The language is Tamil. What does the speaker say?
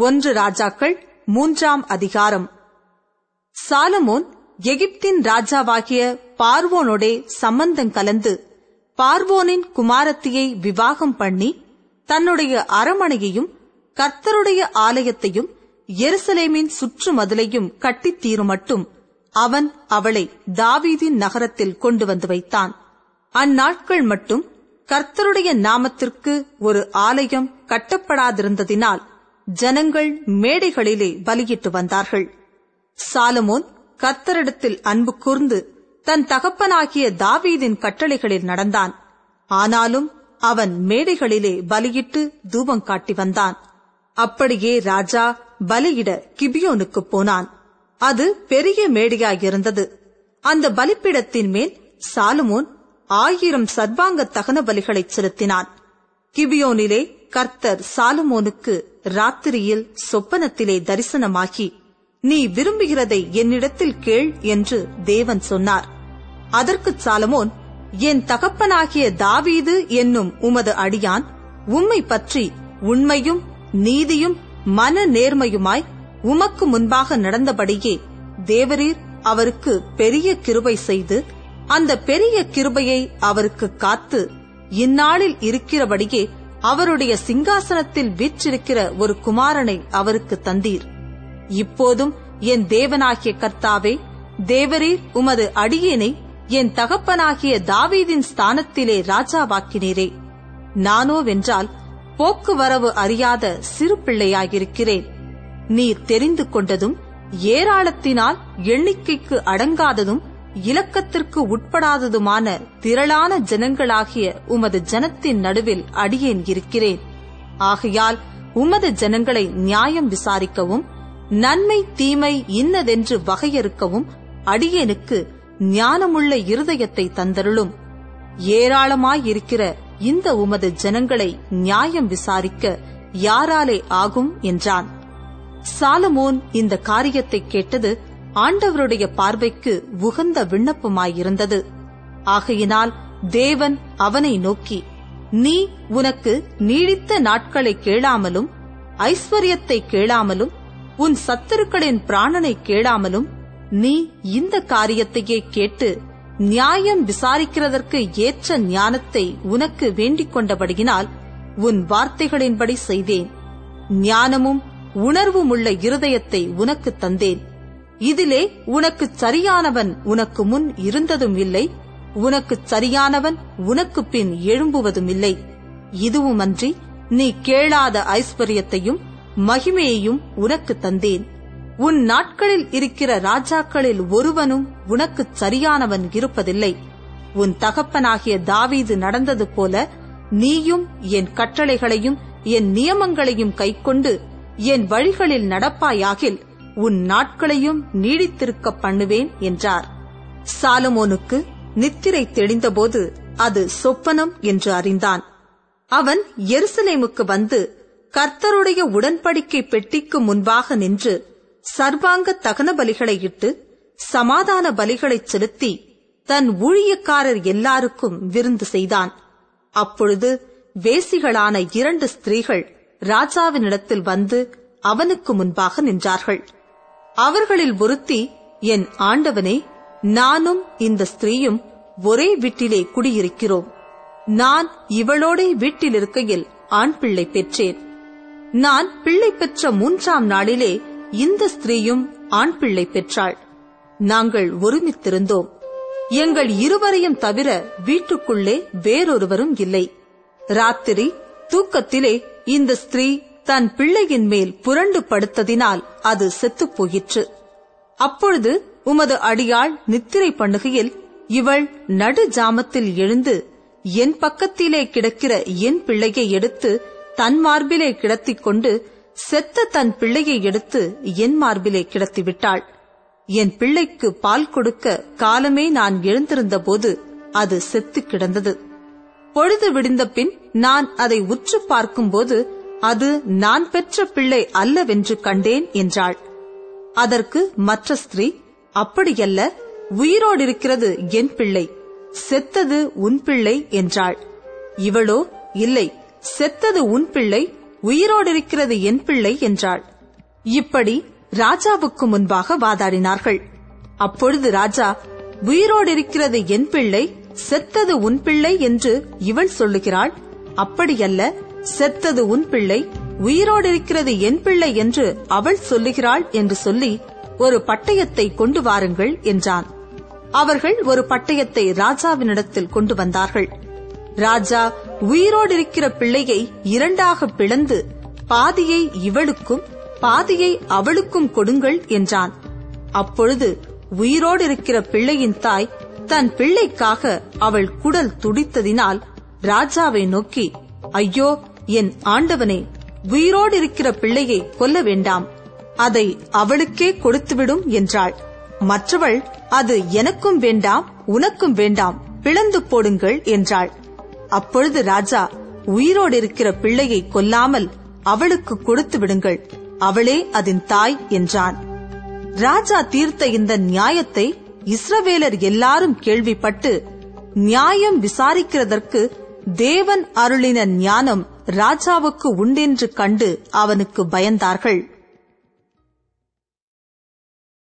ஒன்று ராஜாக்கள் மூன்றாம் அதிகாரம். சாலமோன் எகிப்தின் ராஜாவாகிய பார்வோனோடே சம்பந்தம் கலந்து பார்வோனின் குமாரத்தியை விவாகம் பண்ணி தன்னுடைய அரமனையையும் கர்த்தருடைய ஆலயத்தையும் எருசலேமின் சுற்றுமதிலையும் கட்டித் தீருமட்டும் அவன் அவளை தாவீதின் நகரத்தில் கொண்டு வந்து வைத்தான். அந்நாட்கள் மட்டும் கர்த்தருடைய நாமத்திற்கு ஒரு ஆலயம் கட்டப்படாதிருந்ததினால் ஜனங்கள் மேடைகளிலே பலியிட்டு வந்தார்கள். சாலமோன் கர்த்தரிடத்தில் அன்பு கூர்ந்து தன் தகப்பனாகிய தாவீதின் கட்டளைகளில் நடந்தான். ஆனாலும் அவன் மேடைகளிலே பலியிட்டு தூபம் காட்டி வந்தான். அப்படியே ராஜா பலியிட கிபியோனுக்குப் போனான். அது பெரிய மேடையாயிருந்தது. அந்த பலிப்பிடத்தின் மேல் சாலுமோன் ஆயிரம் சர்வாங்க தகன பலிகளைச் செலுத்தினான். கிபியோனிலே கர்த்தர் சாலுமோனுக்கு ராத்திரியில் சொப்பனத்திலே தரிசனமாகி நீ விரும்புகிறதை என்னிடத்தில் கேள் என்று தேவன் சொன்னார். அதற்கு சாலமோன் என் தகப்பனாகிய தாவீது என்னும் உமது அடியான் உம்மை பற்றி உண்மையும் நீதியும் மன நேர்மையுமாய் உமக்கு முன்பாக நடந்தபடியே தேவரீர் அவருக்கு பெரிய கிருபை செய்து அந்த பெரிய கிருபையை அவருக்கு காத்து இந்நாளில் இருக்கிறபடியே அவருடைய சிங்காசனத்தில் வீற்றிருக்கிற ஒரு குமாரனை அவருக்கு தந்தீர். இப்போதும் என் தேவனாகிய கர்த்தாவே தேவரீர் உமது அடியேனை என் தகப்பனாகிய தாவீதின் ஸ்தானத்திலே ராஜாவாக்கினீரே. நானோவென்றால் போக்குவரவு அறியாத சிறு பிள்ளையாயிருக்கிறேன். நீர் தெரிந்து கொண்டதும் ஏராளத்தினால் எண்ணிக்கைக்கு அடங்காததும் இலக்கத்திற்கு உட்படாததுமான திரளான ஜனங்களாகிய உமது ஜனத்தின் நடுவில் அடியேன் இருக்கிறேன். ஆகையால் உமது ஜனங்களை நியாயம் விசாரிக்கவும் நன்மை தீமை இன்னதென்று வகையறுக்கவும் அடியேனுக்கு ஞானமுள்ள இருதயத்தை தந்தருளும். ஏராளமாயிருக்கிற இந்த உமது ஜனங்களை நியாயம் விசாரிக்க யாராலே ஆகும் என்றான். சாலமோன் இந்த காரியத்தை கேட்டது ஆண்டவருடைய பார்வைக்கு உகந்த விண்ணப்பமாயிருந்தது. ஆகையினால் தேவன் அவனை நோக்கி நீ உனக்கு நீடித்த நாட்களை கேளாமலும் ஐஸ்வர்யத்தை கேளாமலும் உன் சத்துருக்களின் பிராணனை கேளாமலும் நீ இந்த காரியத்தையே கேட்டு நியாயம் விசாரிக்கிறதற்கு ஏற்ற ஞானத்தை உனக்கு வேண்டிக் கொண்டபடியினால் உன் வார்த்தைகளின்படி செய்தேன். ஞானமும் உணர்வும் உள்ள இருதயத்தை உனக்கு தந்தேன். இதிலே உனக்கு சரியானவன் உனக்கு முன் இருந்ததும் இல்லை உனக்கு சரியானவன் உனக்கு பின் எழும்புவதும் இல்லை இதுவுமன்றி நீ கேளாத ஐஸ்வர்யத்தையும் மகிமையையும் உனக்கு தந்தேன். உன் நாட்களில் இருக்கிற ராஜாக்களில் ஒருவனும் உனக்கு சரியானவன் இருப்பதில்லை. உன் தகப்பனாகிய தாவீது நடந்தது போல நீயும் என் கட்டளைகளையும் என் நியமங்களையும் கைக்கொண்டு என் வழிகளில் நடப்பாயாகில் உன் நாட்களையும் நீடித்திருக்க பண்ணுவேன் என்றார். சாலமோனுக்கு நித்திரை தெளிந்தபோது அது சொப்பனம் என்று அறிந்தான். அவன் எருசலேமுக்கு வந்து கர்த்தருடைய உடன்படிக்கை பெட்டிக்கு முன்பாக நின்று சர்வாங்க தகன பலிகளை இட்டு சமாதான பலிகளைச் செலுத்தி தன் ஊழியக்காரர் எல்லாருக்கும் விருந்து செய்தான். அப்பொழுது வேசிகளான இரண்டு ஸ்திரீகள் ராஜாவினிடத்தில் வந்து அவனுக்கு முன்பாக நின்றார்கள். அவர்களில் ஒருத்தி என் ஆண்டவனே நானும் இந்த ஸ்திரீயும் ஒரே வீட்டிலே குடியிருக்கிறோம். நான் இவளோடே வீட்டில் இருக்கையில் ஆண் பிள்ளை பெற்றேன். நான் பிள்ளை பெற்ற மூன்றாம் நாளிலே இந்த ஸ்திரீயும் ஆண் பிள்ளை பெற்றாள். நாங்கள் ஒருமித்திருந்தோம். எங்கள் இருவரையும் தவிர வீட்டுக்குள்ளே வேறொருவரும் இல்லை. ராத்திரி தூக்கத்திலே இந்த ஸ்திரீ தன் பிள்ளையின் மேல் புரண்டு படுத்ததினால் அது செத்துப் போயிற்று அப்பொழுது உமது அடியாள் நித்திரை பண்ணுகையில் இவள் நடு ஜாமத்தில் எழுந்து என் பக்கத்திலே கிடக்கிற என் பிள்ளையை எடுத்து தன் மார்பிலே கிடத்திக் கொண்டு செத்த தன் பிள்ளையை எடுத்து என் மார்பிலே கிடத்தி விட்டாள். என் பிள்ளைக்கு பால் கொடுக்க காலமே நான் எழுந்திருந்த போது அது செத்து கிடந்தது. பொழுது விடிந்த பின் நான் அதை உற்று பார்க்கும்போது அது நான் பெற்ற பிள்ளை அல்லவென்று கண்டேன் என்றாள். அதற்கு மற்ற ஸ்திரீ அப்படியல்ல உயிரோடிருக்கிறது என் பிள்ளை செத்தது உன் பிள்ளை என்றாள். இவளோ இல்லை செத்தது உன் பிள்ளை உயிரோடிருக்கிறது என் பிள்ளை என்றாள். இப்படி ராஜாவுக்கு முன்பாக வாதாடினார்கள். அப்பொழுது ராஜா உயிரோடிருக்கிறது என் பிள்ளை செத்தது உன் பிள்ளை என்று இவள் சொல்லுகிறாள். அப்படியல்ல செத்தது உன் பிள்ளை உயிரோடிருக்கிறது என் பிள்ளை என்று அவள் சொல்லுகிறாள் என்று சொல்லி ஒரு பட்டயத்தை கொண்டு வாருங்கள் என்றான். அவர்கள் ஒரு பட்டயத்தை ராஜாவினிடத்தில் கொண்டு வந்தார்கள். ராஜா உயிரோடிருக்கிற பிள்ளையை இரண்டாக பிளந்து பாதியை இவளுக்கும் பாதியை அவளுக்கும் கொடுங்கள் என்றான். அப்பொழுது உயிரோடு இருக்கிற பிள்ளையின் தாய் தன் பிள்ளைக்காக அவள் குடல் துடித்ததினால் ராஜாவை நோக்கி ஐயோ என் ஆண்டவனே உயிரோடு இருக்கிற பிள்ளையை கொல்ல வேண்டாம். அதை அவளுக்கே கொடுத்துவிடும் என்றாள். மற்றவள் அது எனக்கும் வேண்டாம் உனக்கும் வேண்டாம் பிளந்து போடுங்கள் என்றாள். அப்பொழுது ராஜா உயிரோடு இருக்கிற பிள்ளையை கொல்லாமல் அவளுக்கு கொடுத்து விடுங்கள். அவளே அதன் தாய் என்றான். ராஜா தீர்த்த இந்த நியாயத்தை இஸ்ரவேலர் எல்லாரும் கேள்விப்பட்டு நியாயம் விசாரிக்கிறதற்கு தேவன் அருளின ஞானம் ராஜாவுக்கு உண்டென்று கண்டு அவனுக்கு பயந்தார்கள்.